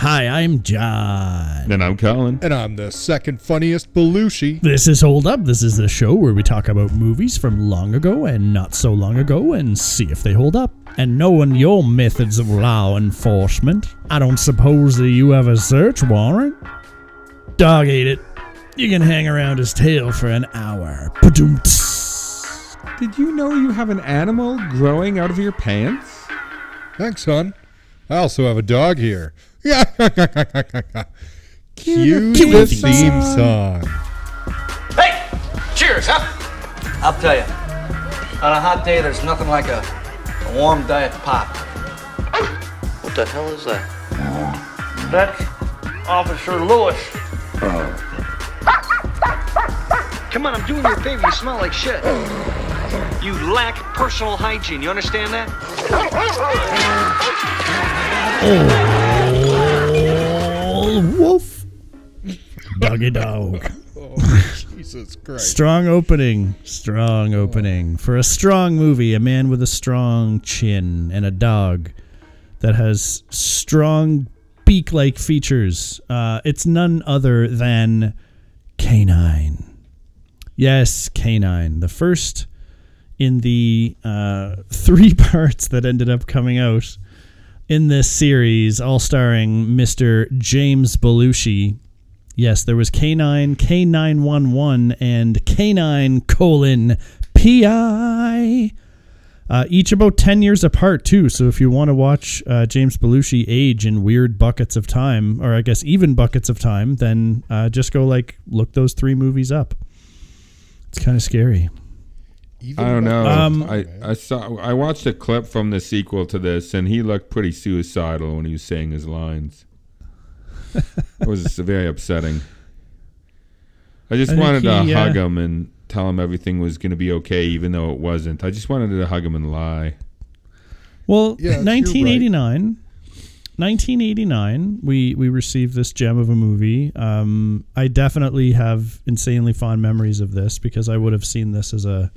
Hi, I'm John. And I'm Colin. And I'm the second funniest Belushi. This is Hold Up. This is the show where we talk about movies from long ago and not so long ago and see if they hold up. And knowing your methods of law enforcement, I don't suppose that you have a search warrant? Dog ate it. You can hang around his tail for an hour. Ba-doom-ts. Did you know you have an animal growing out of your pants? Thanks, son. I also have a dog here. Yeah. Cue Cue the the theme song. Hey, cheers, huh? I'll tell you, on a hot day, there's nothing like a, a warm diet pop. What the hell is that? That's Officer Lewis. Come on, I'm doing you a favor. You smell like shit. You lack personal hygiene. You understand that? Oh, woof. Doggy dog. Jesus Christ. Strong opening. Strong opening. For a strong movie, a man with a strong chin and a dog that has strong beak like features. Uh, it's none other than K9. Yes, K9. The first in the uh, three parts that ended up coming out in this series, all starring Mr. James Belushi. Yes, there was K9, K911, and K9 colon PI. Uh, each about 10 years apart, too. So if you want to watch uh, James Belushi age in weird buckets of time, or I guess even buckets of time, then uh, just go like look those three movies up. It's kind of scary. Even I don't know. Um, I, I saw I watched a clip from the sequel to this, and he looked pretty suicidal when he was saying his lines. it was very upsetting. I just I think wanted to he, hug uh, him and tell him everything was going to be okay, even though it wasn't. I just wanted to hug him and lie. Well, Yes, you're right. 1989. 1989, we we received this gem of a movie. Um, I definitely have insanely fond memories of this because I would have seen this as a,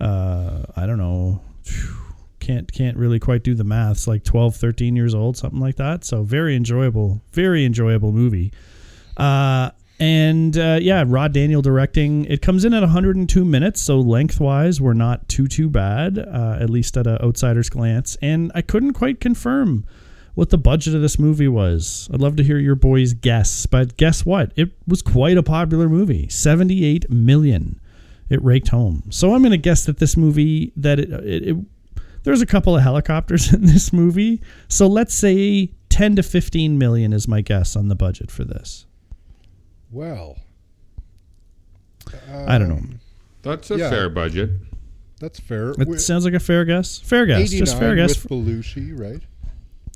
uh, I don't know, can't can't really quite do the maths, like 12, 13 years old, something like that. So very enjoyable, very enjoyable movie. Uh, and uh, yeah, Rod Daniel directing. It comes in at 102 minutes, so lengthwise, we're not too too bad, uh, at least at an outsider's glance. And I couldn't quite confirm what the budget of this movie was. I'd love to hear your boys guess, but guess what? It was quite a popular movie. 78 million. It raked home. So I'm going to guess that this movie that it, it, it there's a couple of helicopters in this movie. So let's say 10 to 15 million is my guess on the budget for this. Well, I don't know. um, That's a Yeah. fair budget. That's fair. It We're- sounds like a fair guess. Fair guess. Just fair guess with Belushi, right?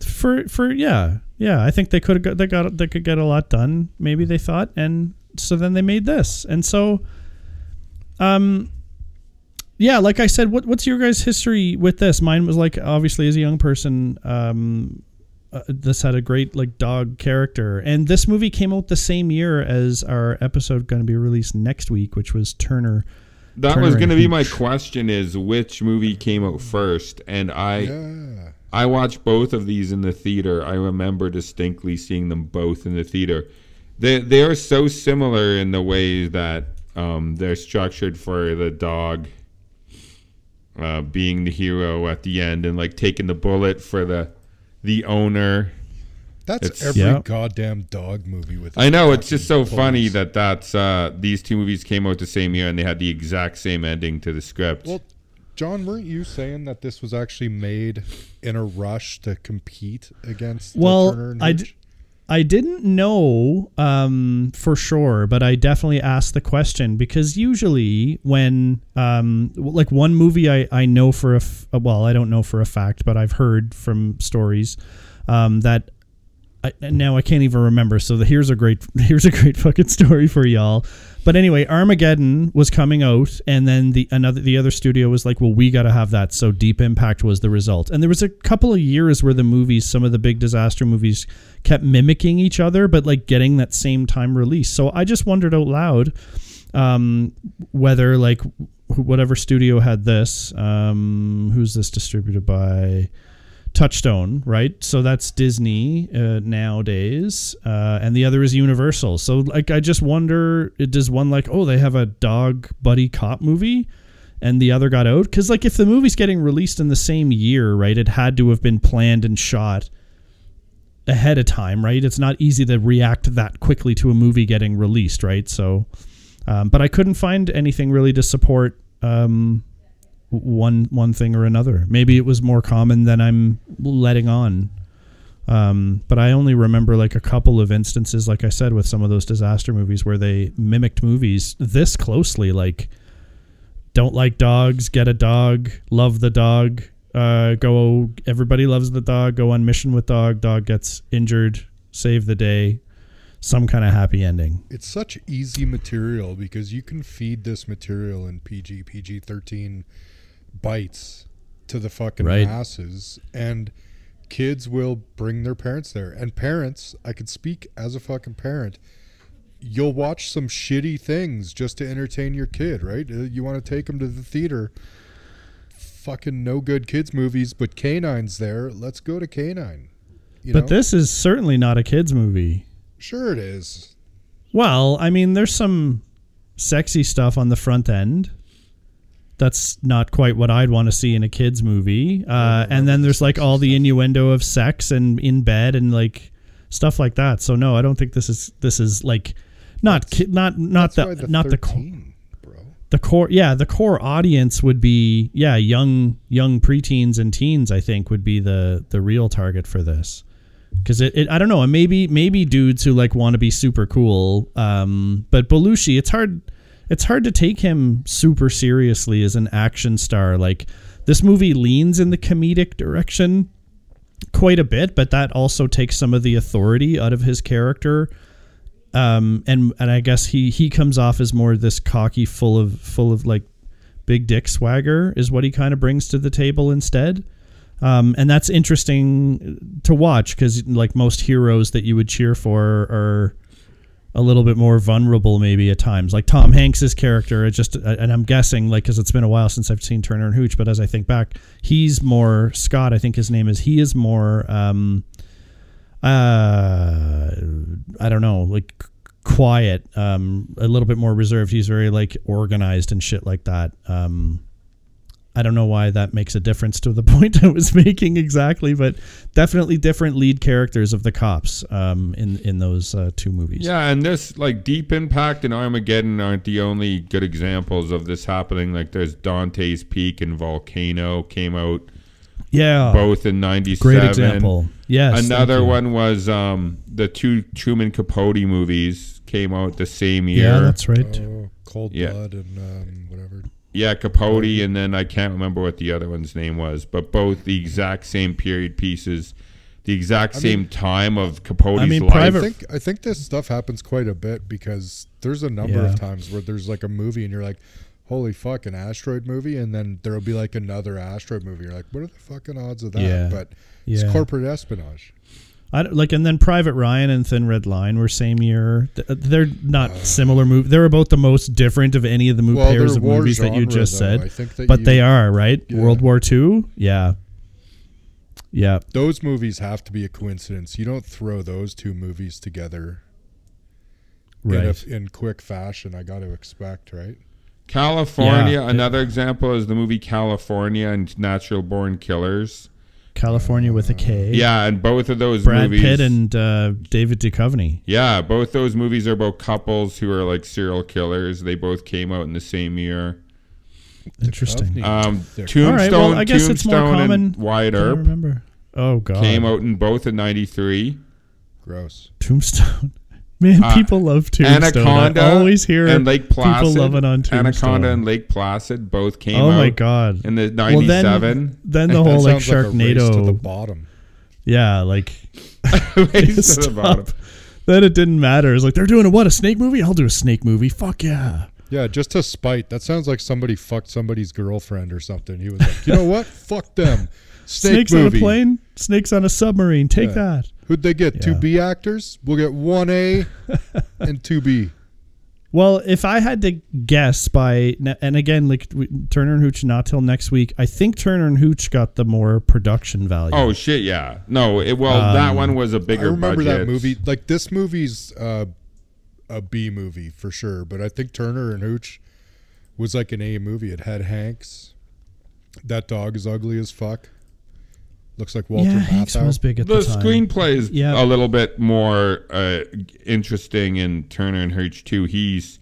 for for yeah yeah. I think they could have got they got they could get a lot done. Maybe they thought, and so then they made this, and so um yeah, like I said, what what's your guys' history with this? Mine was like obviously as a young person, um, uh, this had a great like dog character, and this movie came out the same year as our episode going to be released next week, which was Turner. That Turner was going to be my question: is which movie came out first? And I Yeah. I watched both of these in the theater. I remember distinctly seeing them both in the theater. They they are so similar in the way that um, they're structured for the dog uh, being the hero at the end and like taking the bullet for the the owner. That's It's- every Yeah. goddamn dog movie with. I know its it's just so fucking funny that that's uh, these two movies came out the same year and they had the exact same ending to the script. Well, John, weren't you saying that this was actually made in a rush to compete against? the Well, Turner and I Hooch? d- I didn't know um, for sure, but I definitely asked the question because usually when um, like one movie I, I know for a f- well I don't know for a fact, but I've heard from stories um, that I, now I can't even remember. So the, here's a great here's a great fucking story for y'all. But anyway, Armageddon was coming out, and then the another the other studio was like, "Well, we got to have that." So Deep Impact was the result, and there was a couple of years where the movies, some of the big disaster movies, kept mimicking each other, but like getting that same time release. So I just wondered out loud um, whether like whatever studio had this, um, who's this distributed by? Touchstone, right? So that's Disney uh, nowadays, uh, and the other is Universal. So like, I just wonder, does one like, oh, they have a dog buddy cop movie, and the other got out because like if the movie's getting released in the same year, right? It had to have been planned and shot ahead of time, right? It's not easy to react that quickly to a movie getting released, right? So, um, but I couldn't find anything really to support um, one one thing or another. Maybe it was more common than I'm letting on. Um, but I only remember like a couple of instances, like I said, with some of those disaster movies where they mimicked movies this closely, like don't like dogs, get a dog, love the dog, uh, go. Everybody loves the dog. Go on mission with dog. Dog gets injured. Save the day. Some kind of happy ending. It's such easy material because you can feed this material in PG, PG 13 bites to the fucking Right. masses. And kids will bring their parents there. And parents, I could speak as a fucking parent. You'll watch some shitty things just to entertain your kid, right? Uh, You want to take them to the theater. Fucking no good kids movies, but K9's there. Let's go to K9. You but know? this is certainly not a kids movie. sure it is. Well, I mean, there's some sexy stuff on the front end. That's not quite what I'd want to see in a kids movie. Uh, and then there's like all the innuendo of sex and in bed and like stuff like that. So no, I don't think this is this is like not ki- not not why the, not the core bro. the core yeah the core audience would be yeah young young preteens and teens I think would be the the real target for this because it, it I don't know maybe maybe dudes who like want to be super cool um but Belushi it's hard it's hard to take him super seriously as an action star like this movie leans in the comedic direction quite a bit but that also takes some of the authority out of his character um, and and I guess he he comes off as more this cocky, full of full of like big dick swagger is what he kind of brings to the table instead. Um, and that's interesting to watch because like most heroes that you would cheer for are a little bit more vulnerable maybe at times. Like tom hanks's character it just and i'm guessing like because it's been a while since i've seen turner and hooch but as i think back he's more scott i think his name is he is more um uh i don't know like quiet um a little bit more reserved. He's very like organized and shit like that. Um I don't know why that makes a difference to the point I was making exactly, but definitely different lead characters of the cops um, in in those uh, two movies. Yeah, and this like Deep Impact and Armageddon aren't the only good examples of this happening. Like there's Dante's Peak and Volcano came out yeah, both in '97. great example. Yes, Another one was um, the two Truman Capote movies came out the same year. Yeah, that's right. Oh, Cold Yeah. Blood and um, whatever. Yeah, Capote, and then I can't remember what the other one's name was, but both the exact same period pieces, the exact same time of Capote's I mean, life. I Private- think I think this stuff happens quite a bit because there's a number Yeah. of times where there's like a movie and you're like, "Holy fuck, an asteroid movie!" and then there'll be like another asteroid movie. You're like, "What are the fucking odds of that?" Yeah. But it's Yeah. corporate espionage. I don't- like, and then Private Ryan and Thin Red Line were same year. They're not similar movies. They're about the most different of any of the mo- Well, pairs of war movies that you just though. said. I think that but you- they are right. Yeah. World War II. Yeah, yeah. Those movies have to be a coincidence. You don't throw those two movies together Right. in, a, in quick fashion. I got to expect, right? California, Yeah. another example is the movie Kalifornia and Natural Born Killers. California with a K. Yeah, and both of those Brad movies. Pitt and uh, David Duchovny. yeah, both those movies are about couples who are like serial killers. They both came out in the same year. Interesting. Um, Tombstone, All right. Well, I guess it's more common. and Wyatt Earp remember. Oh God. came out in both in '93. Gross. Tombstone. Man, Uh, people love Tombstone. Anaconda I always hear and Lake Placid. people loving on Tombstone. Anaconda and Lake Placid both came oh out my God. in the Well, then, '97. then the That whole like sounds like a race to the bottom. yeah, like Race to the stop. bottom. Then it didn't matter. It's like they're doing a what? A snake movie? I'll do a snake movie. Fuck yeah. Yeah, just to spite. That sounds like somebody fucked somebody's girlfriend or something. He was like, you know what? Fuck them. Snake Snakes movie. on a plane. Snakes on a submarine. Take Yeah. that. Who'd they get? Two Yeah. B actors? We'll get one A and two B. Well, if I had to guess by, and again, like Turner and Hooch, not till next week. I think Turner and Hooch got the more production value. Oh shit, yeah. No, it, well, that Um, one was a bigger I remember budget. that movie. Like this movie's uh, a B movie for sure, but I think Turner and Hooch was like an A movie. It had Hanks. That dog is ugly as fuck. Looks like Walter yeah, Hanks Matthau. was big at the the, time. screenplay is Yeah. a little bit more uh, interesting in Turner and Hooch too. He's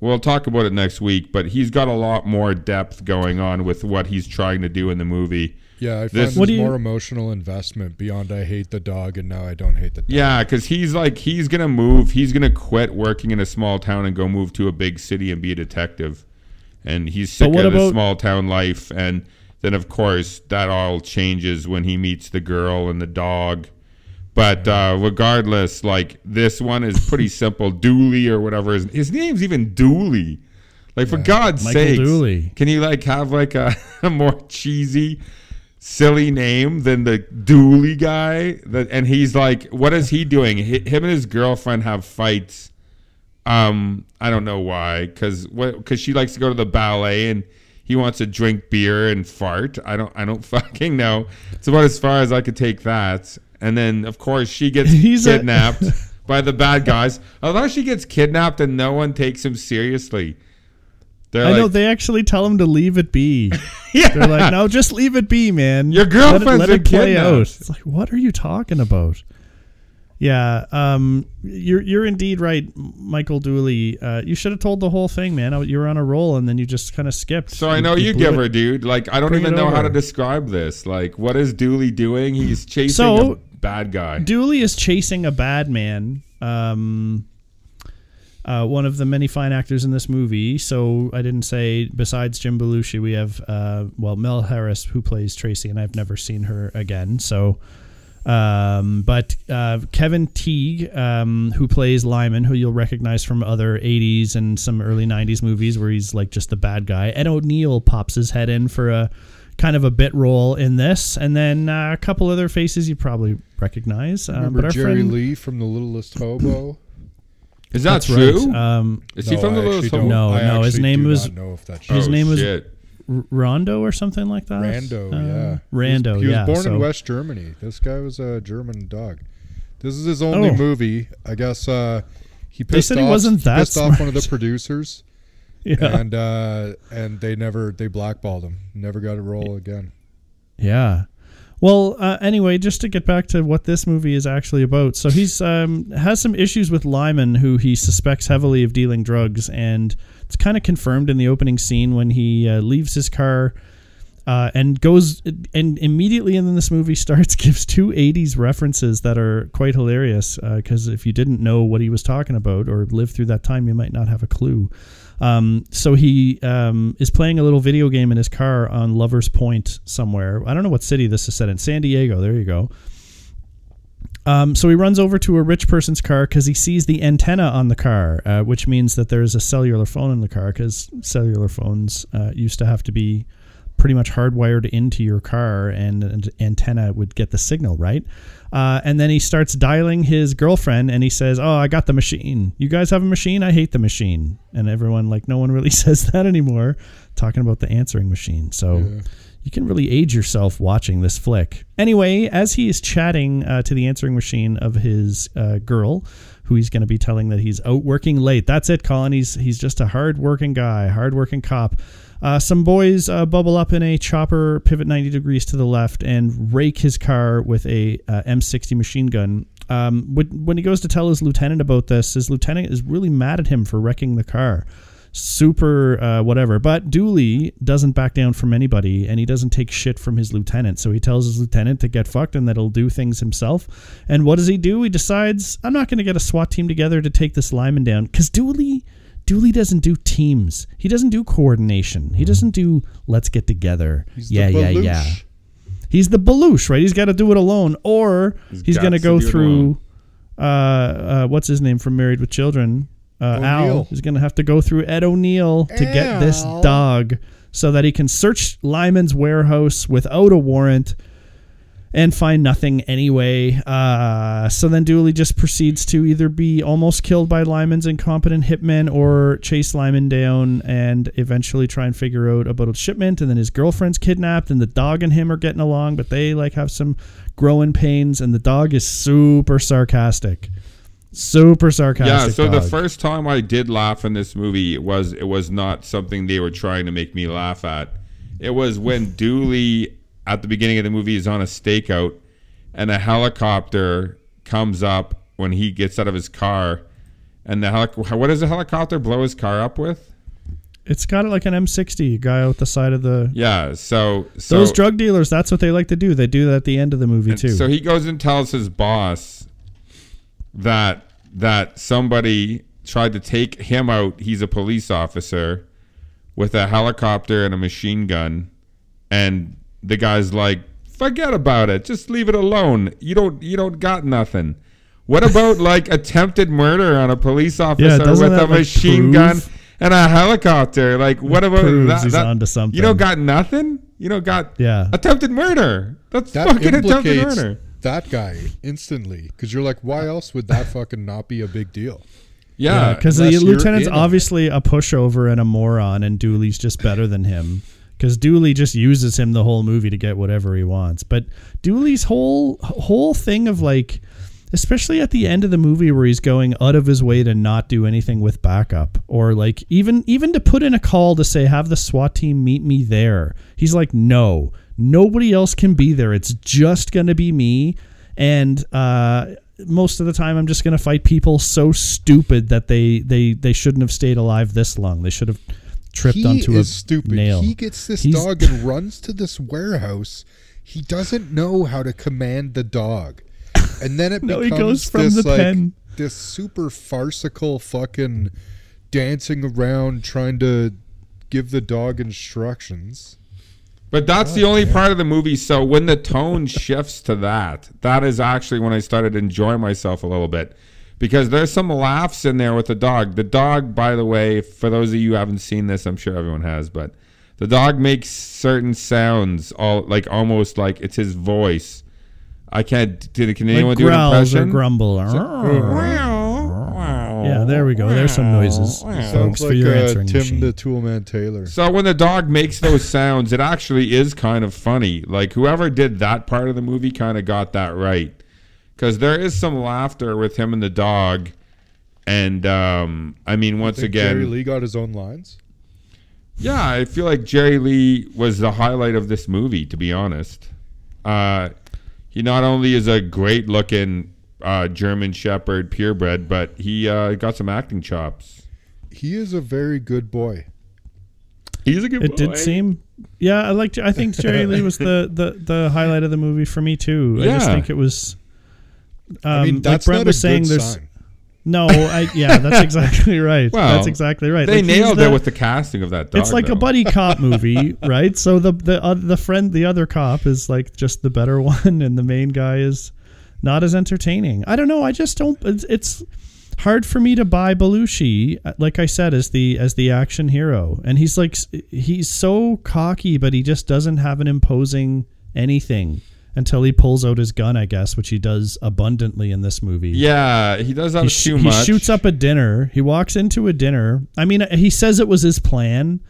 we'll talk about it next week, but he's got a lot more depth going on with what he's trying to do in the movie. Yeah, I find This- this What do you- more emotional investment beyond I hate the dog and now I don't hate the dog. Yeah, because he's like he's gonna move. He's gonna quit working in a small town and go move to a big city and be a detective. And he's sick what of the small town life. And then of course that all changes when he meets the girl and the dog. But uh, regardless, like this one is pretty simple. Dooley or whatever his his name's even Dooley. Like for God's sake, Dooley. can you like have like a, a more cheesy, silly name than the Dooley guy? That and he's like, what is he doing? Hi- Him and his girlfriend have fights. Um, I don't know why, because what? Because she likes to go to the ballet and he wants to drink beer and fart. I don't. I don't fucking know. It's about as far as I could take that. And then of course she gets He's a- kidnapped by the bad guys. Although she gets kidnapped and no one takes him seriously. They're I like, know they actually tell him to leave it be. yeah. They're like, no, just leave it be, man. Your Let it- let been it, play kidnapped. out. It's like, what are you talking about? Yeah, um, you're you're indeed right, Michael Dooley. Uh, you should have told the whole thing, man. You were on a roll, and then you just kind of skipped. So I know you, it. her, dude. Like I don't Bring even know how to describe this. Like what is Dooley doing? He's chasing So- a bad guy. Dooley is chasing a bad man. Um, uh, one of the many fine actors in this movie. So I didn't say besides Jim Belushi, we have uh, well Mel Harris who plays Tracy, and I've never seen her again. So, um, but uh, Kevin Teague, um, who plays Lyman, who you'll recognize from other '80s and some early '90s movies where he's like just the bad guy. Ed O'Neill pops his head in for a kind of a bit role in this, and then uh, a couple other faces you probably recognize. Uh, Remember Jerry friend, Lee from The Littlest Hobo? Is that that's true? right. Um, is he No, from the I Little actually Hobo? No, I no, his name was- not know if that's his Oh, name was- shit. Rondo or something like that. Rando, Uh, yeah. Rando, He was, he was yeah. born so- in West Germany. This guy was a German dog. This is his only Oh. movie. I guess uh, he pissed said he off, wasn't that pissed off one of the producers, yeah, and uh, and they never they blackballed him. Never got a role again. yeah. Well, uh, anyway, just to get back to what this movie is actually about. So he's um, has some issues with Lyman, who he suspects heavily of dealing drugs, and it's kind of confirmed in the opening scene when he uh, leaves his car uh, and goes and immediately in this movie starts gives two 80s references that are quite hilarious because if you didn't know what he was talking about or lived through that time you might not have a clue. Um, so he um, is playing a little video game in his car on lovers point somewhere. I don't know what city this is set in. San diego. There you go um, so he runs over to a rich person's car because he sees the antenna on the car, uh, which means that there's a cellular phone in the car because cellular phones uh, used to have to be pretty much hardwired into your car and an antenna would get the signal, right? Uh, and then he starts dialing his girlfriend and he says, Oh, I got the machine. You guys have a machine? I hate the machine. And everyone, like, no one really says that anymore, talking about the answering machine. So you can really age yourself watching this flick. Anyway, as he is chatting uh, to the answering machine of his uh, girl, who he's going to be telling that he's out working late. That's it, Colin. He's he's just a hard-working guy, hard-working cop. Uh, some boys uh, bubble up in a chopper, pivot 90 degrees to the left, and rake his car with a uh, M60 machine gun. Um, when, when he goes to tell his lieutenant about this, his lieutenant is really mad at him for wrecking the car super uh, whatever. But Dooley doesn't back down from anybody, and he doesn't take shit from his lieutenant. So he tells his lieutenant to get fucked and that he'll do things himself. And what does he do? He decides I'm not going to get a SWAT team together to take this Lyman down because Dooley. Dooley doesn't do teams. He doesn't do coordination. He doesn't do let's get together. He's the yeah, yeah, yeah. He's the Belush, right? He's got to do it alone, or He's he's, going to go to through. Uh, uh, what's his name from Married with Children? Uh, Al is going to have to go through Ed O'Neill to get this dog so that he can search Lyman's warehouse without a warrant and find nothing anyway. Uh, so then Dooley just proceeds to either be almost killed by Lyman's incompetent hitmen or chase Lyman down and eventually try and figure out about a shipment. And then his girlfriend's kidnapped, and the dog and him are getting along, but they like have some growing pains, and the dog is super sarcastic. Super sarcastic. Yeah, so the first time I did laugh in this movie it was it was not something they were trying to make me laugh at. It was when Dooley at the beginning of the movie is on a stakeout and a helicopter comes up when he gets out of his car and the helic- what does the helicopter blow his car up with? It's got like an M60 guy out the side of the. Yeah, so so Those drug dealers, that's what they like to do. They do that at the end of the movie too. So he goes and tells his boss that that somebody tried to take him out. He's a police officer with a helicopter and a machine gun, and the guy's like, "Forget about it. Just leave it alone. You don't you don't got nothing." What about like attempted murder on a police officer doesn't with a like, machine prove- gun and a helicopter? Like, what about that? he's that- onto You something. don't got nothing. You don't got Yeah. attempted murder. That's That fucking attempted murder. That guy instantly because you're like, why else would that fucking not be a big deal? Yeah, because the lieutenant's in on it. obviously a pushover and a moron, and Dooley's just better than him. Because Dooley just uses him the whole movie to get whatever he wants. But Dooley's whole whole thing of like, especially at the end of the movie where he's going out of his way to not do anything with backup, or like even even to put in a call to say have the SWAT team meet me there. He's like, no, nobody else can be there. It's just gonna be me. And uh, most of the time, I'm just gonna fight people so stupid that they they they shouldn't have stayed alive this long. They should have tripped he onto a stupid. nail. He gets this He's- dog and runs to this warehouse. He doesn't know how to command the dog, and then it No, he becomes goes from this the like pen. this super farcical fucking dancing around trying to give the dog instructions. But that's the oh, only part of the movie. So when the tone shifts to that, that is actually when I started enjoying myself a little bit. Because there's some laughs in there with the dog. The dog, by the way, for those of you who haven't seen this, I'm sure everyone has, but the dog makes certain sounds, all like almost like it's his voice. I can't. Did can anyone like do an growls or impression? grumble. Yeah, there we go. There's some noises, Sounds folks, like for your uh, answering Tim machine. the Toolman Taylor. So when the dog makes those sounds, it actually is kind of funny. Like whoever did that part of the movie kind of got that right, because there is some laughter with him and the dog, and um, I mean once Think again, Jerry Lee got his own lines. yeah, I feel like Jerry Lee was the highlight of this movie. To be honest, uh, he not only is a great looking uh, German Shepherd purebred, but he uh, got some acting chops. He is a very good boy. He's a good. Boy. It did seem, yeah. I liked. I think Jerry Lee was the, the the highlight of the movie for me too. I just think it was. Um, I mean, like that's Brent not a was saying, good there's sign. no. I yeah, that's exactly right. Well, that's exactly right. They Like, nailed the- it with the casting of that dog. It's like though. a buddy cop movie, right? So the the uh, the friend, the other cop, is like just the better one, and the main guy is not as entertaining. I don't know. I just don't. It's, it's hard for me to buy Belushi, uh, like I said, as the as the action hero, and he's like he's so cocky, but he just doesn't have an imposing anything until he pulls out his gun, I guess, which he does abundantly in this movie Yeah, he does that he, sh- too he shoots up a dinner. He walks into a dinner. I mean, he says it was his plan.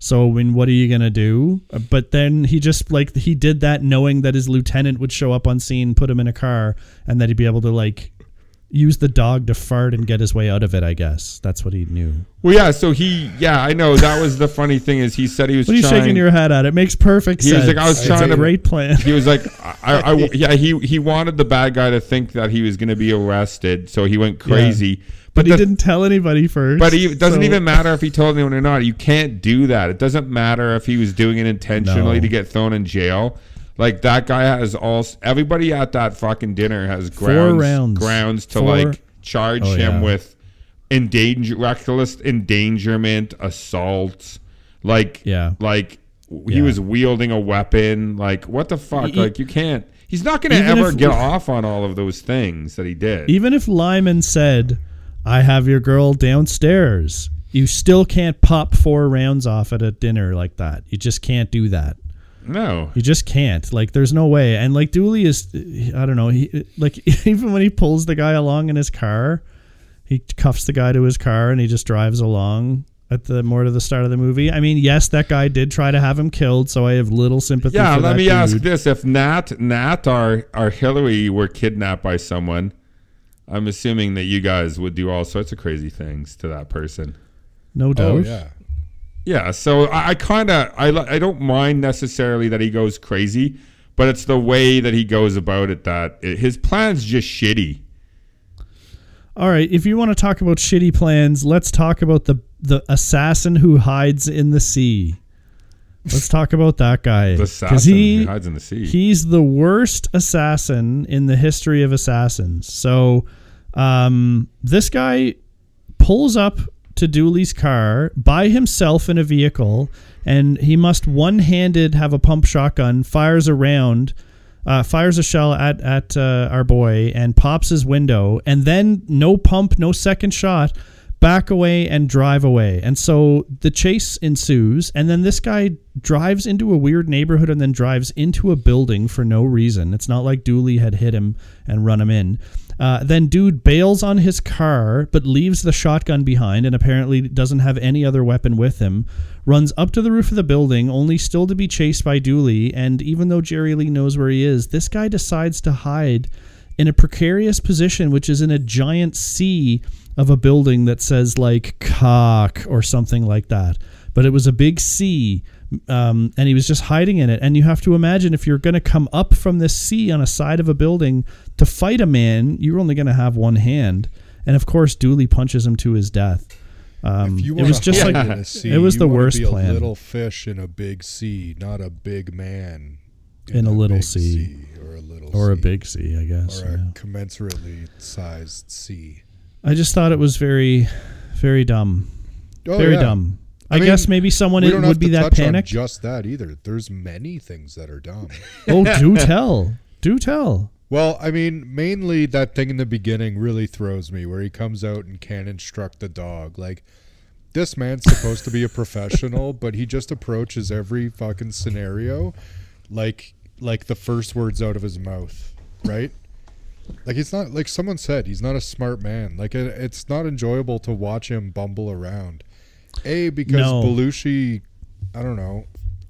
So, I mean, what are you gonna do? Uh, but then he just like he did that knowing that his lieutenant would show up on scene, put him in a car, and that he'd be able to like use the dog to fart and get his way out of it. I guess that's what he knew. Well, yeah. So he, yeah, I know. That was the funny thing is he said he was. What are you trying, shaking your head at? It makes perfect He was sense. like, I was It's trying a to- great plan. He was like, I, I, yeah. He he wanted the bad guy to think that he was going to be arrested, so he went crazy. But he the- didn't tell anybody first. But he it doesn't so- even matter if he told anyone or not. You can't do that. It doesn't matter if he was doing it intentionally No. to get thrown in jail. Like that guy has all. Everybody at that fucking dinner has grounds rounds. grounds to Four- like charge Oh, him yeah. with endanger reckless endangerment, assault. Like Yeah. like he Yeah. was wielding a weapon. Like what the fuck? E- like you can't. He's not going to ever if- get off on all of those things that he did. Even if Lyman said, I have your girl downstairs, you still can't pop four rounds off at a dinner like that. You just can't do that. No. You just can't. Like, there's no way. And like, Dooley is, I don't know. He like even when he pulls the guy along in his car, he cuffs the guy to his car and he just drives along at the more to the start of the movie. I mean, yes, that guy did try to have him killed, so I have little sympathy. Yeah, let me ask this: If Nat, Nat, or or Hillary were kidnapped by someone, I'm assuming that you guys would do all sorts of crazy things to that person. No oh, doubt. Oh yeah. Yeah, so I, I kind of I I don't mind necessarily that he goes crazy, but it's the way that he goes about it that it, his plan's just shitty. All right, if you want to talk about shitty plans, let's talk about the the assassin who hides in the sea. Let's talk about that guy. The 'Cause assassin he, who hides in the sea. He's the worst assassin in the history of assassins. So, um, this guy pulls up to Dooley's car by himself in a vehicle, and he must one-handed have a pump shotgun, fires a round, uh, fires a shell at at uh, our boy, and pops his window, and then no pump, no second shot. Back away and drive away. And so the chase ensues. And then this guy drives into a weird neighborhood and then drives into a building for no reason. It's not like Dooley had hit him and run him in. Uh, then dude bails on his car but leaves the shotgun behind and apparently doesn't have any other weapon with him. Runs up to the roof of the building, only still to be chased by Dooley. And even though Jerry Lee knows where he is, this guy decides to hide in a precarious position, which is in a giant sea of a building that says like cock or something like that. But it was a big C, um, and he was just hiding in it. And you have to imagine if you're going to come up from this sea on a side of a building to fight a man, you're only going to have one hand. And of course, Dooley punches him to his death. Um, it was just like in a sea, it was the worst a plan. little fish in a big sea, not a big man In a little big sea. or a little or a big sea, I guess. or a commensurately sized sea. I just thought it was very, very dumb. Oh, very yeah. dumb. I, I mean, guess maybe someone it would be that panicked. just that either. There's many things that are dumb. oh, do tell, do tell. Well, I mean, mainly that thing in the beginning really throws me where he comes out and cannon struck the dog. Like, this man's supposed to be a professional, but he just approaches every fucking scenario like like the first words out of his mouth, right? Like he's not like someone said, he's not a smart man. Like it, it's not enjoyable to watch him bumble around. A because No. Belushi, I don't know.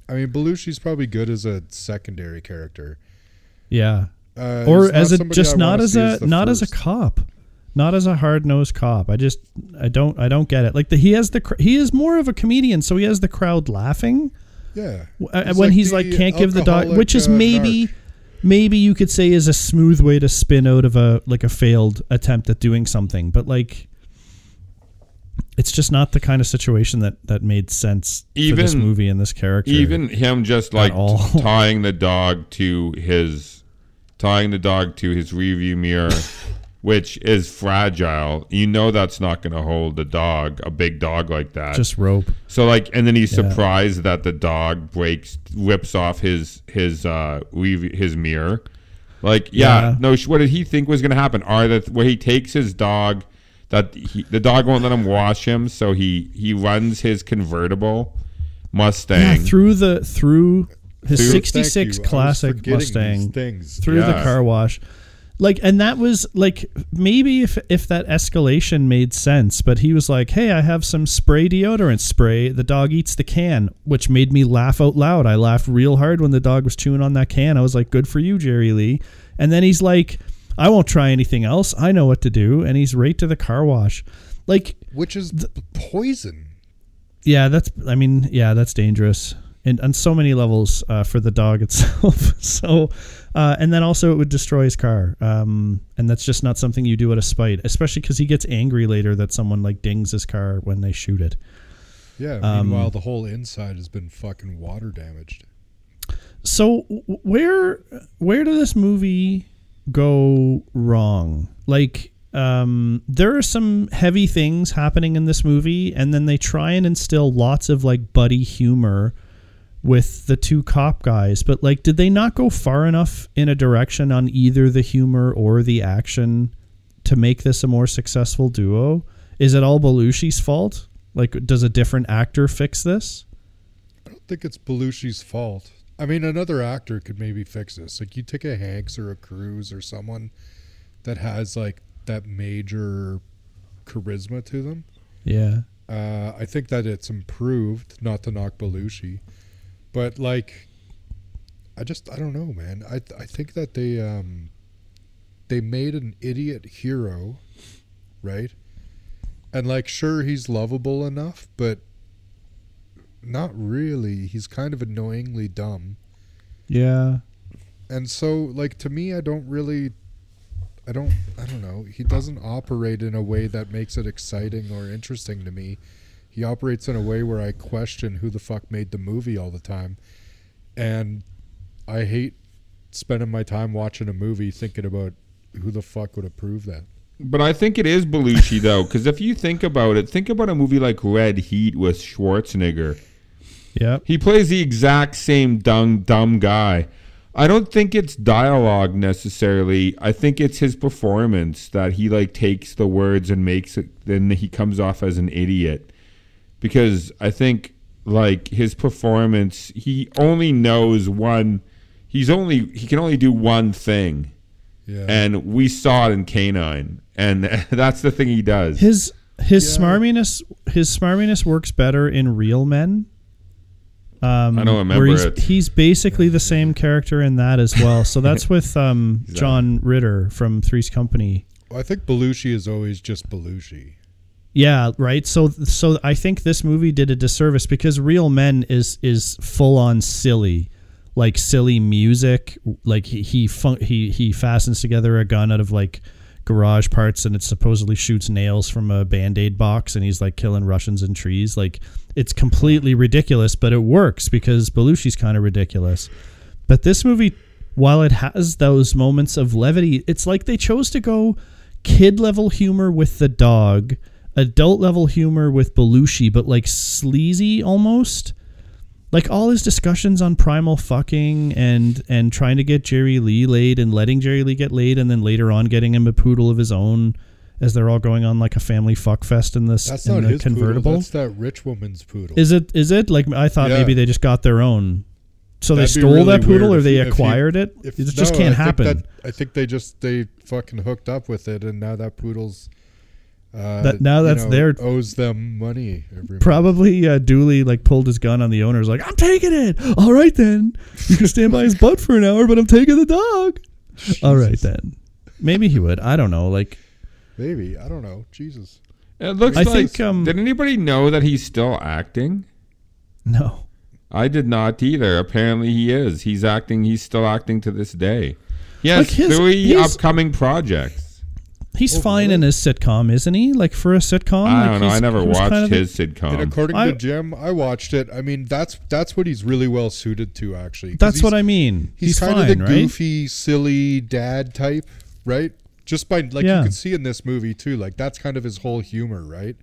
I mean, Belushi's probably good as a secondary character. Yeah, Uh, or as a just I not as a not as a cop, not as a hard nosed cop. I just I don't I don't get it. Like the he has the cr- he is more of a comedian, so he has the crowd laughing Yeah. uh, when like he's like can't give the dog, which is uh, maybe narc. maybe you could say is a smooth way to spin out of a like a failed attempt at doing something, but like. It's just not the kind of situation that, that made sense for this movie and this character. Even him just like tying the dog to his tying the dog to his review mirror, which is fragile. You know that's not going to hold the dog, a big dog like that. just rope. so like, and then he's Yeah. surprised that the dog breaks, rips off his his uh his mirror. Like, yeah, Yeah. no. What did he think was going to happen? Are that where he takes his dog? That he, the dog won't let him wash him, so he he runs his convertible Mustang. Yeah, through the through his '66 you. I was classic Mustang these things. through the car wash. Like, and that was like maybe if if that escalation made sense, but he was like, "Hey, I have some spray deodorant spray." The dog eats the can, which made me laugh out loud. I laughed real hard when the dog was chewing on that can. I was like, "Good for you, Jerry Lee." And then he's like, "I won't try anything else. I know what to do." And he's right to the car wash. Like, Which is poison. yeah, that's. I mean, yeah, that's dangerous, and on so many levels uh, for the dog itself. so, uh, and then also it would destroy his car, um, and that's just not something you do out of spite, especially because he gets angry later that someone like dings his car when they shoot it. Yeah. Um, meanwhile, the whole inside has been fucking water damaged. So, where where did this movie go wrong? Like, um, there are some heavy things happening in this movie, and then they try and instill lots of like buddy humor with the two cop guys. But like, did they not go far enough in a direction on either the humor or the action to make this a more successful duo? Is it all Belushi's fault? Like, does a different actor fix this? I don't think it's Belushi's fault. I mean, another actor could maybe fix this. Like, you take a Hanks or a Cruise or someone that has like that major charisma to them. Yeah. Uh, I think that it's improved. Not to knock Belushi, but like, I just I don't know, man. I I think that they um they made an idiot hero, right? And like, sure, he's lovable enough, but not really. He's kind of annoyingly dumb. Yeah. And so like to me I don't really I don't I don't know. He doesn't operate in a way that makes it exciting or interesting to me. He operates in a way where I question who the fuck made the movie all the time. And I hate spending my time watching a movie thinking about who the fuck would approve that. But I think it is Belushi though, because if you think about it, think about a movie like Red Heat with Schwarzenegger. Yep. He plays the exact same dumb dumb guy. I don't think it's dialogue necessarily. I think it's his performance that he like takes the words and makes it then he comes off as an idiot. Because I think like his performance, he only knows one he's only he can only do one thing. Yeah. And we saw it in K9. And that's the thing he does. His his Yeah. smarminess his smarminess works better in Real Men. Um, I don't remember where he's, it. He's basically the same character in that as well. So that's with um, Exactly. John Ritter from Three's Company. I think Belushi is always just Belushi. Yeah, right. So so I think this movie did a disservice because Real Men is is full on silly, like silly music. Like he he fun- he he fastens together a gun out of like garage parts and it supposedly shoots nails from a band-aid box and he's like killing Russians in trees. Like it's completely ridiculous, but it works because Belushi's kind of ridiculous. But this movie, while it has those moments of levity, it's like they chose to go kid level humor with the dog, adult level humor with Belushi, but like sleazy almost. Like all his discussions on primal fucking and and trying to get Jerry Lee laid and letting Jerry Lee get laid and then later on getting him a poodle of his own as they're all going on like a family fuck fest in this That's in not the his convertible. poodle. That's that rich woman's poodle. Is it? Is it like I thought? Yeah. Maybe they just got their own. So That'd they be stole really that poodle, weird or if they you- if you- acquired it. If- it just no, can't I think happen. that- I think they just they fucking hooked up with it, and now that poodle's. Uh, That- now you that's know, their- owes them money. Every. Probably uh, Dooley like pulled his gun on the owner's like, "I'm taking it. All right then. You can stand by his butt for an hour, but I'm taking the dog. All right Jesus. then. Maybe he would. I don't know. Like, Maybe I don't know. Jesus. It looks I like think, um, did anybody know that he's still acting? no. I did not either. Apparently he is. He's acting. He's still acting to this day. He has Like his- three he's- upcoming projects. He's Oh, fine really? in his sitcom, isn't he? Like for a sitcom. I like don't know. I never watched kind of the- his sitcom. and according I- to Jim, I watched it. I mean, that's that's what he's really well suited to, Actually, That's what I mean. He's, He's, kind fine, of the right? goofy, silly dad type, right? Just by like Yeah. you can see in this movie too. Like that's kind of his whole humor, right?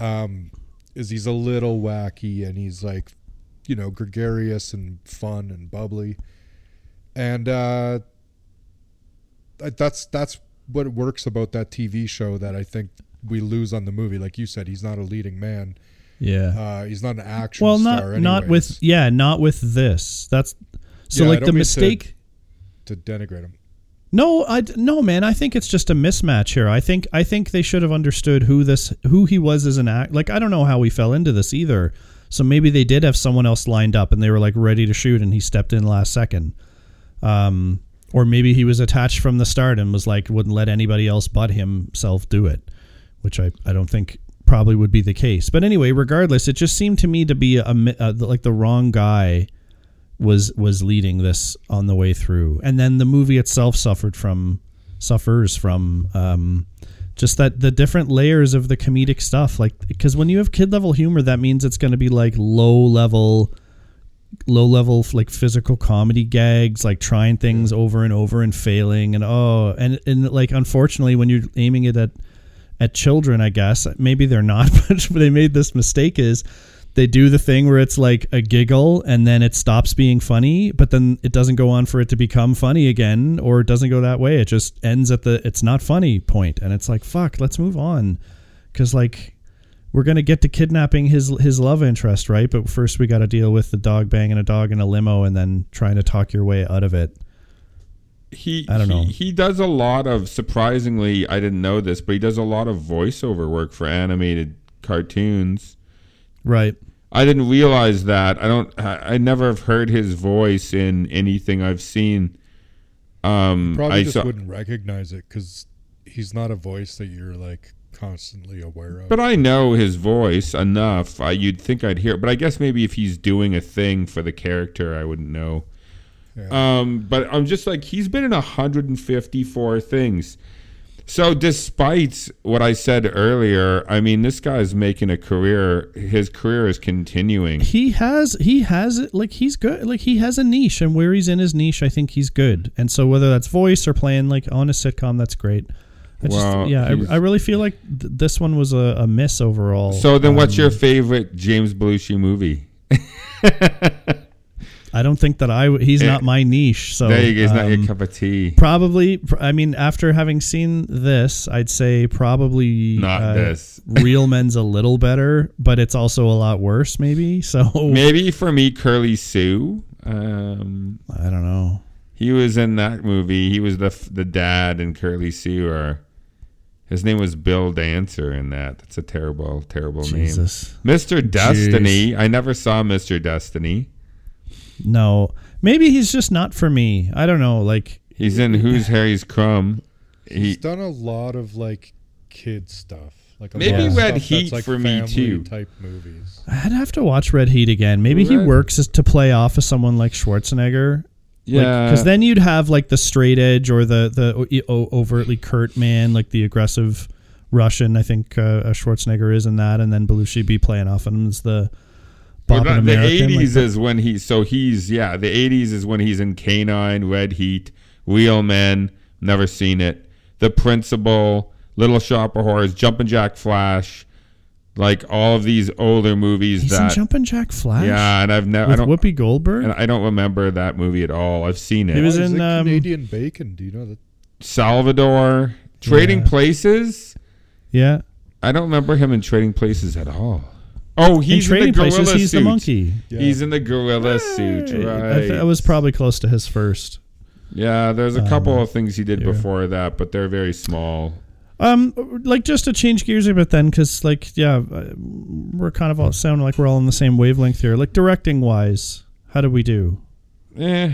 Um, is he's a little wacky and he's like, you know, gregarious and fun and bubbly, and uh, that's that's what works about that TV show that I think we lose on the movie. Like you said, he's not a leading man. Yeah. Uh, he's not an action well, star. not not with yeah, not with this. That's so Yeah, like the mean to- mistake. to denigrate him. No, I no man. I think it's just a mismatch here. I think I think they should have understood who this who he was as an act. Like I don't know how we fell into this either. So maybe they did have someone else lined up and they were like ready to shoot and he stepped in last second. Um, or maybe he was attached from the start and was like wouldn't let anybody else but himself do it, which I I don't think probably would be the case. But anyway, regardless, it just seemed to me to be a, mi- uh like the wrong guy was was leading this on the way through. And then the movie itself suffered from suffers from um just that the different layers of the comedic stuff. Like because when you have kid level humor that means it's going to be like low level low level like physical comedy gags like trying things over and over and failing and oh and and like unfortunately when you're aiming it at at children i guess maybe they're not but they made this mistake is they do the thing where it's like a giggle and then it stops being funny but then it doesn't go on for it to become funny again or it doesn't go that way it just ends at the it's not funny point and it's like fuck let's move on because like we're gonna get to kidnapping his his love interest, right? But first we got to deal with the dog banging a dog in a limo, and then trying to talk your way out of it. he I don't he, know. he does a lot of surprisingly i didn't know this but he does a lot of voiceover work for animated cartoons Right. I didn't realize that i don't i, I never have heard his voice in anything i've seen um Probably I just saw, wouldn't recognize it because he's not a voice that you're like constantly aware of. but i know his voice enough I, you'd think i'd hear it but i guess maybe if he's doing a thing for the character i wouldn't know Yeah. Um, but I'm just like he's been in 154 things. So despite what I said earlier, I mean this guy's making a career. His career is continuing. He has he has it like he's good like he has a niche and where he's in his niche I think he's good and so whether that's voice or playing like on a sitcom that's great. I just, Well, yeah, I, I really feel like th- this one was a, a miss overall. So then, what's Um, your favorite James Belushi movie? I don't think that I he's Eh, not my niche. So there you go. Not um, your cup of tea. Probably, I mean, after having seen this, I'd say probably Not uh, this. Real Men's a little better, but it's also a lot worse, maybe. So Maybe for me, Curly Sue. Um, I don't know. he was in that movie. He was the the dad in Curly Sue. Or his name was Bill Dancer in that. That's a terrible, terrible name. Mr. Destiny. I never saw Mr. Destiny. No. Maybe he's just not for me. I don't know. Like, He's in Who's Harry's Crumb. he's He done a lot of like kid stuff. Like a Maybe lot of Red stuff Heat like, for me, family too. Type movies. I'd have to watch Red Heat again. Maybe he Red- works as to play off of someone like Schwarzenegger. yeah. because then you'd have like the straight edge or the the o- overtly curt man, like the aggressive Russian. I think uh, Schwarzenegger is in that, and then Belushi be playing off of him as the Well, Bob that- the American. like eighties is when he. So he's yeah. The eighties is when he's in K9, Red Heat, Wheelman. Never seen it. The Principal, Little Shop of Horrors, Jumpin' Jack Flash, like all of these older movies he's in that. Jumpin' Jack Flash. yeah, and I've never. I don't. Whoopi Goldberg. and I don't remember that movie at all. I've seen it. He was Oh, in, like um, Canadian Bacon. Do you know that? Salvador, Trading Yeah. Places. yeah, I don't remember him in Trading Places at all. Oh, in he's in, Trading the gorilla Places, he's suit. the monkey. Yeah. He's in the gorilla suit, Hey, right? I was probably close to his first. Yeah, there's a couple of things he did Um, yeah. before that, but they're very small. Um, like just to change gears a bit, then, because like, yeah, uh, we're kind of all sounding like we're all on the same wavelength here. Like directing wise, how do we do? Eh,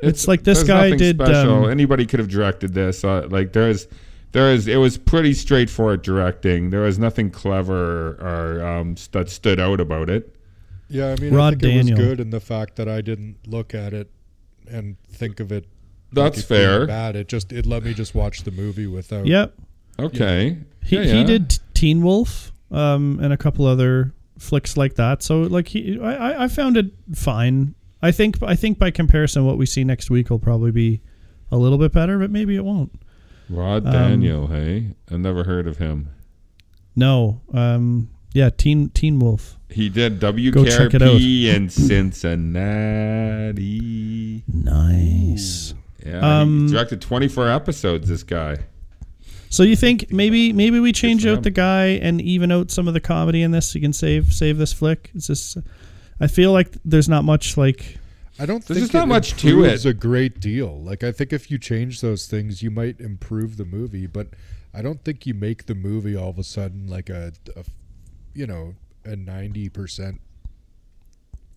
It's like this guy did, Special. um, Anybody could have directed this. Uh, like there's, there is. It was pretty straightforward directing. There was nothing clever or um, that stood out about it. Yeah, I mean, Rod I think Daniel. it was good in the fact that I didn't look at it and think of it. like That's it fair. Bad. It just it let me just watch the movie without. Yep. Okay. He Yeah, he did Teen Wolf, um, and a couple other flicks like that. So like he, I, I- I found it fine. I think I think by comparison, what we see next week will probably be a little bit better, but maybe it won't. Rod Um, Daniel. hey, I've never heard of him. No. Um. Yeah. Teen Teen Wolf. He did Go check it WKRP in Cincinnati. Nice. Yeah, Um, he directed 24 episodes. This guy. So you think maybe maybe we change out the guy and even out some of the comedy in this? So you can save save this flick. It's just. I feel like there's not much like. I don't There's think just not much to improves it. A great deal. Like I think if you change those things, you might improve the movie. But I don't think you make the movie all of a sudden like a, a you know, a ninety percent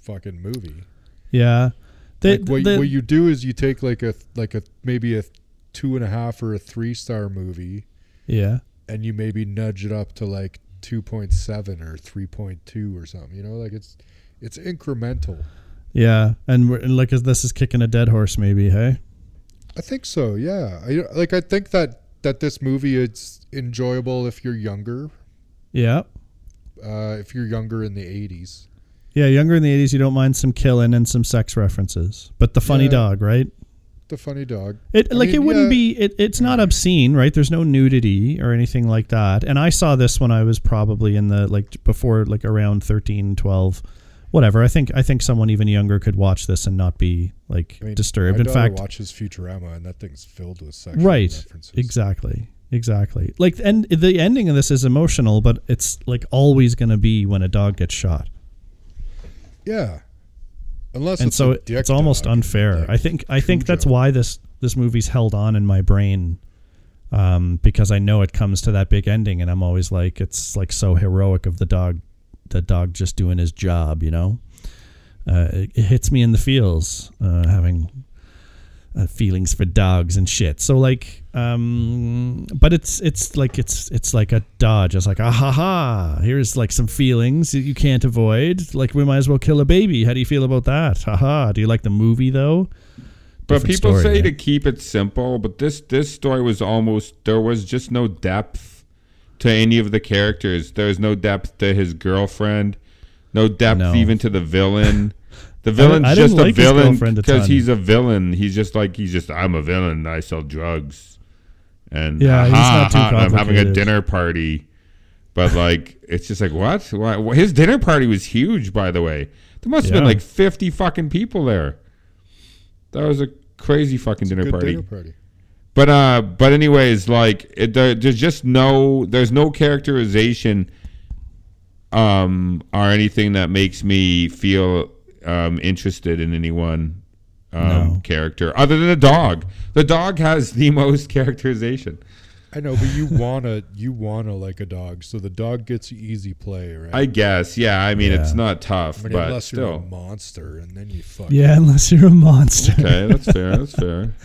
fucking movie. Yeah. The, like what, the- what you do is you take like a like a maybe a two and a half or a three star movie, yeah. and you maybe nudge it up to like two point seven or three point two or something. You know, like it's it's incremental. Yeah, and, we're, and like as this is kicking a dead horse, maybe. Hey, I think so. Yeah, I like. I think that that this movie is enjoyable if you're younger. yeah, Uh, if you're younger in the '80s, yeah. Younger in the '80s, you don't mind some killing and some sex references, but the funny Yeah. dog, right? the funny dog. It I like mean, it wouldn't yeah. be. It, it's not obscene, right? There's no nudity or anything like that. And I saw this when I was probably in the like before, like around 13, 12, whatever. I think I think someone even younger could watch this and not be like I mean, disturbed. In fact, watches Futurama, and that thing's filled with sexual right? references. Exactly. exactly. Like, and the ending of this is emotional, but it's like always going to be when a dog gets shot, Yeah. Unless and it's so it's almost unfair. I think. I think that's why this this movie's held on in my brain, um, because I know it comes to that big ending, and I'm always like, it's like so heroic of the dog, the dog just doing his job, you know. Uh, it, it hits me in the feels, uh, having uh, feelings for dogs and shit. So like, um, but it's it's like it's it's like a dodge. It's like ah ha ha. Here's like some feelings that you can't avoid. Like we might as well kill a baby. How do you feel about that? Ha ha. Do you like the movie though? But Different people story, say to keep it simple, but this this story was almost there was just no depth to any of the characters. There's no depth to his girlfriend, no depth No. even to the villain. The villain's I didn't just like a villain because he's a villain. He's just like he's just I'm a villain. I sell drugs, and Yeah, he's ha, not too ha, I'm having a complicated. dinner party. But like, it's just like what? Why? wh- His dinner party was huge, by the way. There must have been Yeah. like 50 fucking people there. That was a crazy fucking dinner Good party. dinner party. But uh, but anyways, like it, there, there's just no, there's no characterization, um, or anything that makes me feel um interested in anyone um No. character other than the dog. The dog has the most characterization. I know, but you wanna you wanna like a dog, so the dog gets easy play, right? I guess, yeah. I mean, it's not tough, I mean, but unless you're a monster, and then you fuck. Yeah, unless you're a monster. Okay, that's fair. That's fair.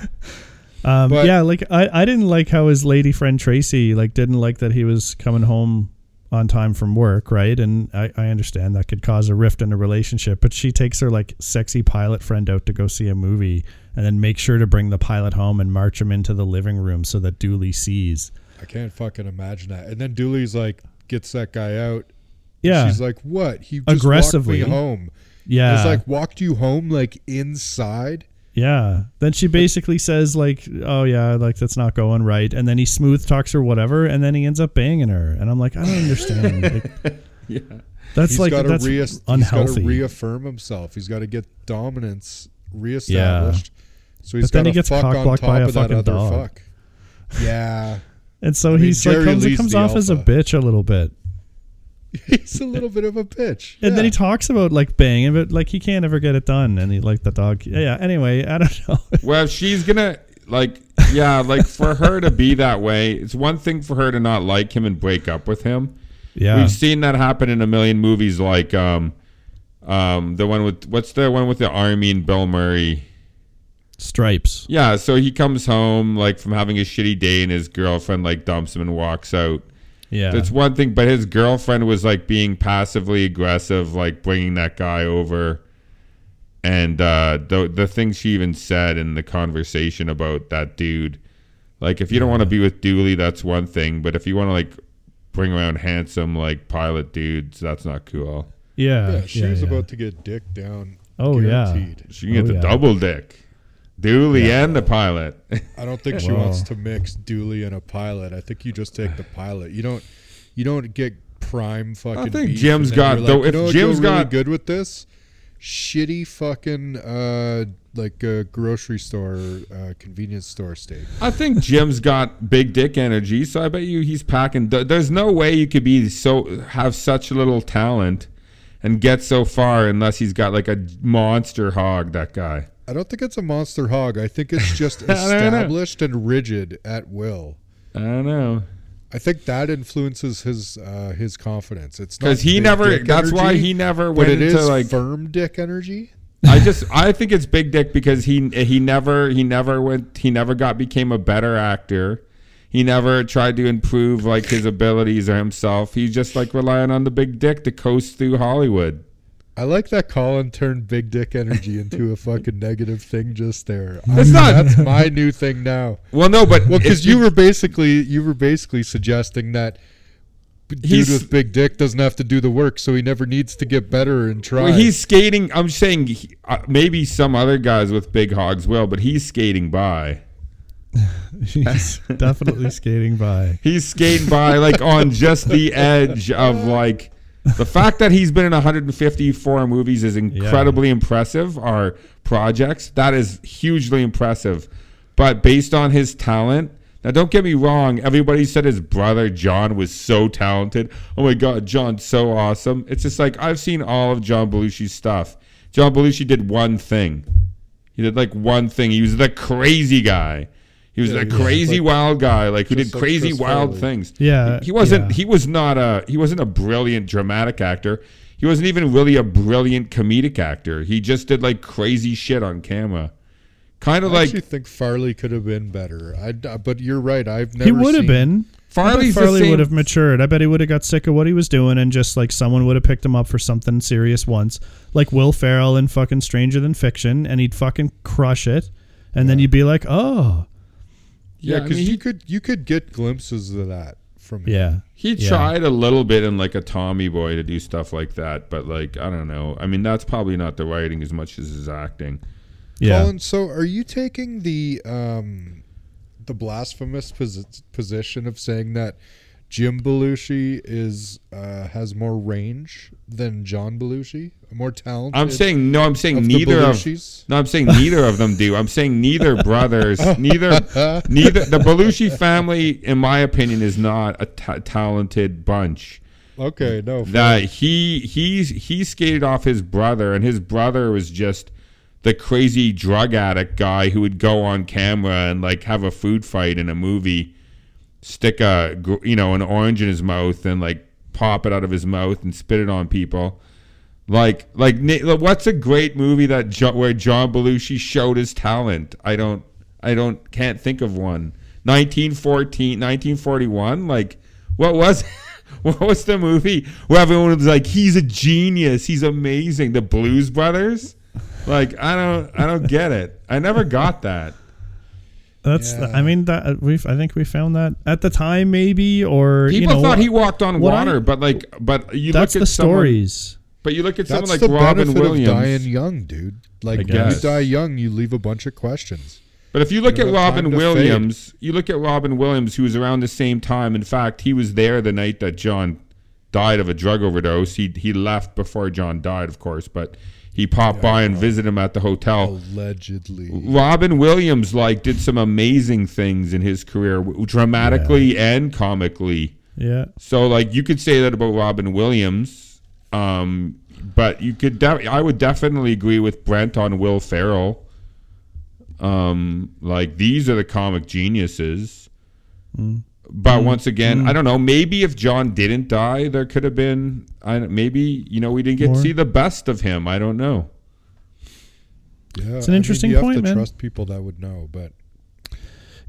Um, But- yeah, like I, I didn't like how his lady friend Tracy like didn't like that he was coming home on time from work, right? And I, I understand that could cause a rift in a relationship, but she takes her like sexy pilot friend out to go see a movie and then make sure to bring the pilot home and march him into the living room so that Dooley sees. I can't fucking imagine that. And then Dooley's like gets that guy out. Yeah. She's like, "What? He just Aggressively. walked me home." yeah. It's like walked you home like inside. Yeah. Then she basically says like, "Oh yeah, like that's not going right," and then he smooth talks her whatever, and then he ends up banging her, and I'm like, I don't understand. Like, Yeah. that's He's like got to that's reas- he's unhealthy. got to reaffirm himself. He's got to get dominance reestablished. So he's But then got he to gets fuck on cock-blocked top by a of that fucking other dog. fuck. Yeah, and so I mean, he's like comes, comes the off as a bitch a little bit, he's a little bit of a bitch. and then he talks about like banging, but like he can't ever get it done, and he like the dog. Yeah. Anyway, I don't know. Well, she's gonna like, yeah, like for her to be that way, it's one thing for her to not like him and break up with him. yeah. We've seen that happen in a million movies, like um, um, the one with what's the one with the army and Bill Murray. Stripes. Yeah, so he comes home like from having a shitty day, and his girlfriend like dumps him and walks out. Yeah. That's one thing, but his girlfriend was like being passively aggressive, like bringing that guy over, and uh, the the things she even said in the conversation about that dude. Like, if you don't want to be with Dooley, that's one thing, but if you want to like bring around handsome like pilot dudes, that's not cool. yeah. yeah, she yeah, was yeah. about to get dick down. Oh, yeah. guaranteed. She can get Oh, the yeah. double dick, Dooley and the pilot. I don't think she Whoa. wants to mix Dooley and a pilot. I think you just take the pilot. You don't. You don't get prime fucking. I think Jim's got- you're though, if you know what Jim's go really got- good with this, shitty fucking uh like uh, grocery store, uh, convenience store steak. I think Jim's got big dick energy, so I bet you he's packing. There's no way you could be so have such little talent and get so far unless he's got like a monster hog. That guy. I don't think it's a monster hog. I think it's just I don't know. established and rigid at will. I don't know I think that influences his uh, his confidence. It's not because he never. That's why he never went it into is like. firm dick energy. I just I think it's big dick because he he never he never went he never got became a better actor. He never tried to improve like his abilities or himself. He's just like relying on the big dick to coast through Hollywood. I like that Colin turned big dick energy into a fucking negative thing just there. It's I- not- That's my new thing now. Well, no, but Well, because you were basically you were basically suggesting that dude with big dick doesn't have to do the work, so he never needs to get better and try. Well, he's skating. I'm saying he, uh, maybe some other guys with big hogs will, but he's skating by. He's definitely skating by. He's skating by like on just the edge of like the fact that he's been in 154 movies is incredibly impressive. Our projects that is hugely impressive, but based on his talent, Now, don't get me wrong. Everybody said his brother John was so talented. Oh my God, John's so awesome. It's just like I've seen all of John Belushi's stuff. John Belushi did one thing. He did like one thing. He was the crazy guy. He was Yeah, the he crazy like- wild guy, like who did crazy Chris wild Farley. things. Yeah, he, he wasn't. yeah. He was not a. He wasn't a brilliant dramatic actor. He wasn't even really a brilliant comedic actor. He just did like crazy shit on camera. Kind of like actually think Farley could have been better. I, uh, but you're right. I've never. he would have been. Farley's I the bet Farley would have matured. I bet he would have got sick of what he was doing and just like someone would have picked him up for something serious once, like Will Ferrell in fucking Stranger Than Fiction, and he'd fucking crush it, and then you'd be like, oh, Yeah, Yeah, I because mean, you could you could get glimpses of that from him. yeah, He Yeah. tried a little bit in like a Tommy Boy to do stuff like that, but like I don't know. I mean, that's probably not the writing as much as his acting. yeah. Colin, so are you taking the um, the blasphemous posi- position of saying that Jim Belushi is uh, has more range than John Belushi, more talent. I'm saying no. I'm saying of the neither of. No, I'm saying neither of them do. I'm saying neither brothers, neither, neither. The Belushi family, in my opinion, is not a talented bunch. Okay, no. That he he's he skated off his brother, and his brother was just the crazy drug addict guy who would go on camera and like have a food fight in a movie, stick a you know an orange in his mouth and like pop it out of his mouth and spit it on people. Like like what's a great movie that where John Belushi showed his talent? I don't I don't can't think of one. 1914 1941 like what was what was the movie where everyone was like he's a genius, he's amazing. The Blues Brothers? Like I don't I don't get it. I never got that. That's. Yeah. I mean, that uh, we've. I think we found that at the time, maybe, or People you know, thought he walked on water, I- but like but you That's look the at someone- stories. but you look at someone That's like the Robin Williams. of dying young, dude. Like when you die young, you leave a bunch of questions. But if you look You at Robin time to Williams, you look at Robin Williams, who was around the same time. In fact, he was there the night that John died of a drug overdose. He he left before John died, of course, but he popped by and visited him at the hotel. Allegedly. Robin Williams like did some amazing things in his career, dramatically and comically. Yeah. So like you could say that about Robin Williams, um, but you could def- I would definitely agree with Brent on Will Ferrell. Um, like these are the comic geniuses. Mm. But once again, I don't know. Maybe if John didn't die, there could have been. I maybe you know we didn't get More. to see the best of him. I don't know. Yeah, It's an interesting you have point, to man. Trust people that would know, but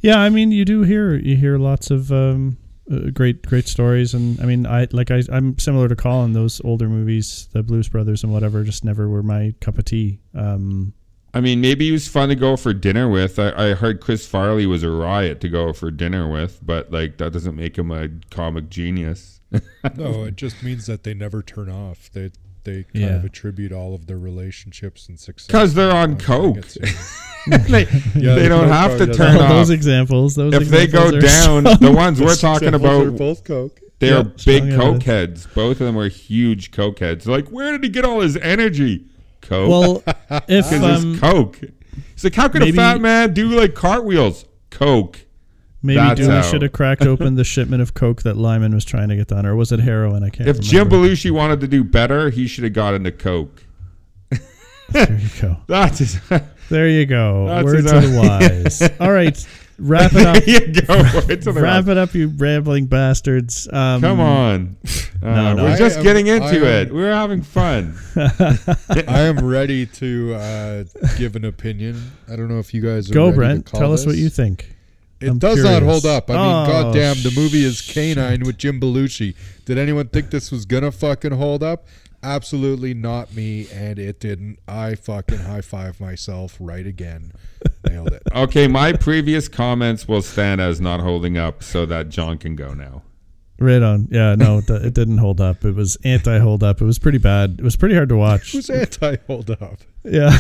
Yeah, I mean, you do hear you hear lots of um, uh, great great stories, and I mean, I like I I'm similar to Colin. Those older movies, the Blues Brothers and whatever, just never were my cup of tea. Um, I mean, maybe he was fun to go for dinner with. I, I heard Chris Farley was a riot to go for dinner with, but like that doesn't make him a comic genius. no, it just means that they never turn off. They they kind Yeah. of attribute all of their relationships and success because they're on coke. they Yeah, they don't coke have to turn off. those examples, those if they go down, strong. the ones we're talking examples are about, both coke. they oh, Yeah, are big strong coke evidence. heads. Both of them were huge coke heads. Like, where did he get all his energy? Coke. well, if um, it's coke. It's like, how could maybe- a fat man do like cartwheels? Coke. maybe that's Dewey should have cracked open the shipment of coke that Lyman was trying to get done, or was it heroin? I can't. If Jim. Belushi wanted to do better, he should have got into coke. there you go. That's his. There you go. That's Words his- of the wise. All right, wrap it up. There you go. It's on the Wrap it up, you rambling bastards. Um, Come on. Uh, No, no. We're I just am- getting into am- it. We're having fun. I am ready to uh, give an opinion. I don't know if you guys are Go, ready to Brent. call Tell us what you think. It I'm does not hold up. I mean, Oh, goddamn, the movie is shit. K9 with Jim Belushi. Did anyone think this was gonna fucking hold up? Absolutely not me, and it didn't. I fucking high five myself right again. Nailed it. Okay, my previous comments will stand as not holding up so that John can go now. Right on. Yeah, no, it, it didn't hold up. It was anti hold up. It was pretty bad. It was pretty hard to watch. Who's anti hold up? Yeah.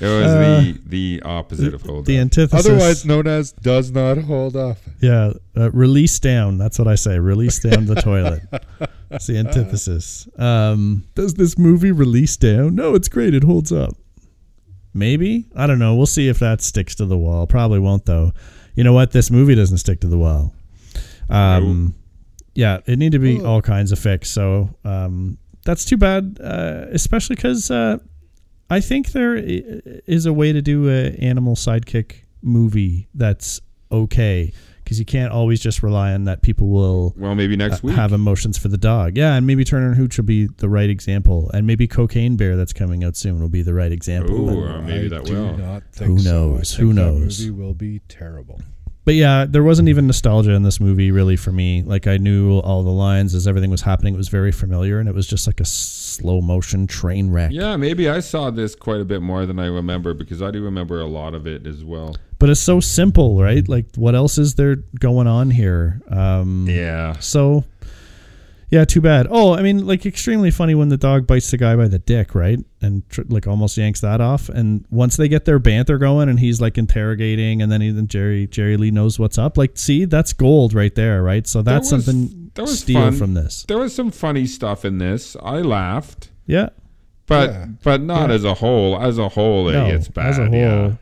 It was Uh, the the opposite of hold The up. antithesis. Otherwise known as does not hold up. yeah, uh, release down. That's what I say. Release down the toilet. It's the antithesis. Um, does this movie release down? No, it's great. It holds up. Maybe. I don't know. We'll see if that sticks to the wall. Probably won't, though. you know what? This movie doesn't stick to the wall. Um, yeah, it need to be all kinds of fixed. So um, that's too bad, uh, especially because uh, I think there is a way to do a animal sidekick movie that's okay because you can't always just rely on that people will Well, maybe next uh, week. have emotions for the dog. Yeah, and maybe Turner and Hooch will be the right example, and maybe Cocaine Bear that's coming out soon will be the right example. Ooh, And- or maybe I that do will. not think Who so. I knows? think Who that knows? movie will be terrible. But yeah, there wasn't even nostalgia in this movie really for me. Like I knew all the lines as everything was happening. It was very familiar, and it was just like a slow motion train wreck. Yeah, maybe I saw this quite a bit more than I remember because I do remember a lot of it as well. But it's so simple, right? Like what else is there going on here? Um, Yeah. So, yeah, too bad. Oh, I mean, like extremely funny when the dog bites the guy by the dick, right? And tr- like almost yanks that off. And once they get their banter going, and he's like interrogating, and then even Jerry Jerry Lee knows what's up. Like, see, that's gold right there, right? So that's was- something that was steal fun. from this. There was some funny stuff in this. I laughed, Yeah, but Yeah. but not Yeah. as a whole. As a whole, no, it's bad. as a whole, yeah.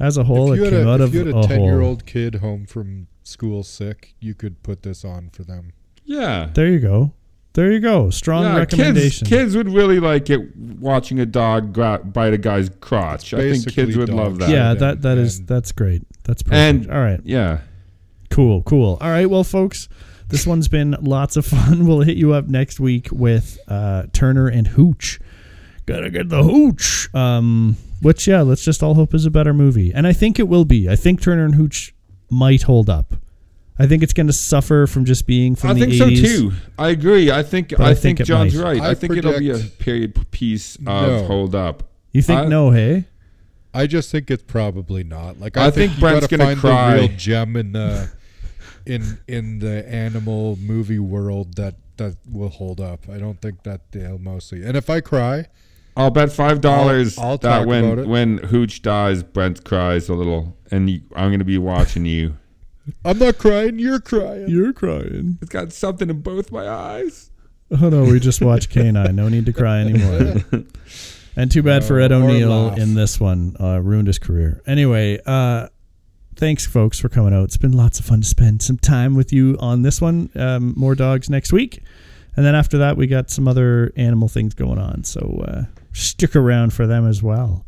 as a whole, if it you had came a, out if of you had a a ten-year-old kid home from school sick, you could put this on for them. Yeah. There you go. There you go. Strong Yeah, recommendation. kids would really like it watching a dog gra- bite a guy's crotch. I think kids would love that. yeah, and- that that is and- that's great. That's perfect. And- All right. Yeah. Cool, cool. All right, well, folks, this one's been lots of fun. We'll hit you up next week with uh, Turner and Hooch. Gotta get the Hooch. Um, which, yeah, let's just all hope is a better movie, and I think it will be. I think Turner and Hooch might hold up. I think it's going to suffer from just being from I the think 80s. so too. I agree. I think I, I think, think John's might. right. I, I think it'll be a period piece of No. hold up. You think I- no? Hey, I just think it's probably not. Like I I, think think, Brent's you gotta gonna find cry. the real gem in the in in the animal movie world that that will hold up. I don't think that they'll mostly. And if I cry, I'll bet five dollars I'll- I'll that when about when Hooch dies, Brent cries a little, and you, I'm going to be watching you. I'm not crying. You're crying. you're crying. It's got something in both my eyes. Oh no, we just watched K9. No need to cry anymore. and too bad for Ed No, O'Neill in this one. Uh, ruined his career. Anyway, uh, thanks folks for coming out. It's been lots of fun to spend some time with you on this one. Um, more dogs next week, and then after that we got some other animal things going on. So uh, stick around for them as well.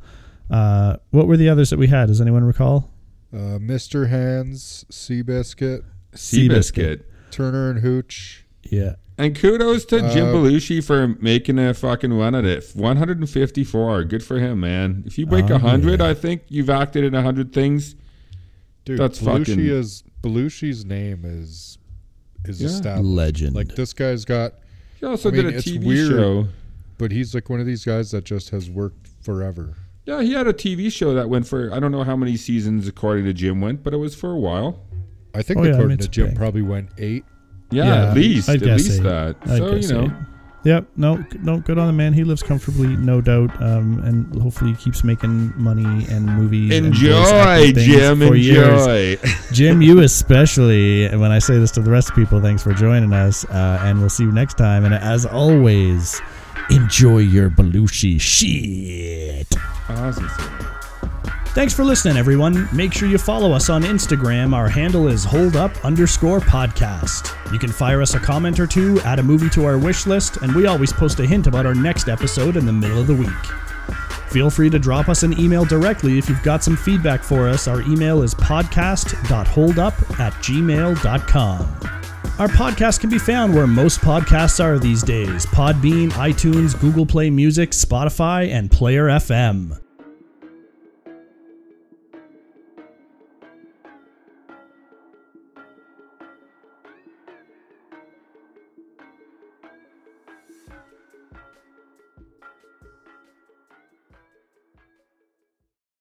Uh, what were the others that we had? Does anyone recall? Uh, Mr. Hands, Seabiscuit, Seabiscuit. Turner and Hooch. Yeah. And kudos to Jim Uh, Belushi for making a fucking run at it. 154. Good for him, man. If you break a Oh, 100, yeah. I think you've acted in a 100 things. Dude, That's Belushi fucking- is Belushi's name is is Yeah. established. Legend. Like this guy's got, He also I mean, did a TV weird. show. but he's like one of these guys that just has worked forever. Yeah, he had a TV show that went for, I don't know how many seasons according to Jim went, but it was for a while. I think Oh, yeah, I according mean, to Jim, big. probably went eight. Yeah, Yeah, at least. I'd at guess least eight. that. I'd so, you know. eight. Yep. No, no, good on the man. He lives comfortably, no doubt, um, and hopefully he keeps making money and movies. and Enjoy, acting things Jim. for years. Enjoy. Jim, you especially. And when I say this to the rest of people, thanks for joining us, uh, and we'll see you next time. And as always, enjoy your Belushi shit. Thanks for listening, everyone. Make sure you follow us on Instagram. Our handle is holdup underscore podcast. You can fire us a comment or two, add a movie to our wish list, and we always post a hint about our next episode in the middle of the week. Feel free to drop us an email directly if you've got some feedback for us. Our email is podcast.holdup at gmail.com. Our podcast can be found where most podcasts are these days Podbean, iTunes, Google Play Music, Spotify, and Player FM.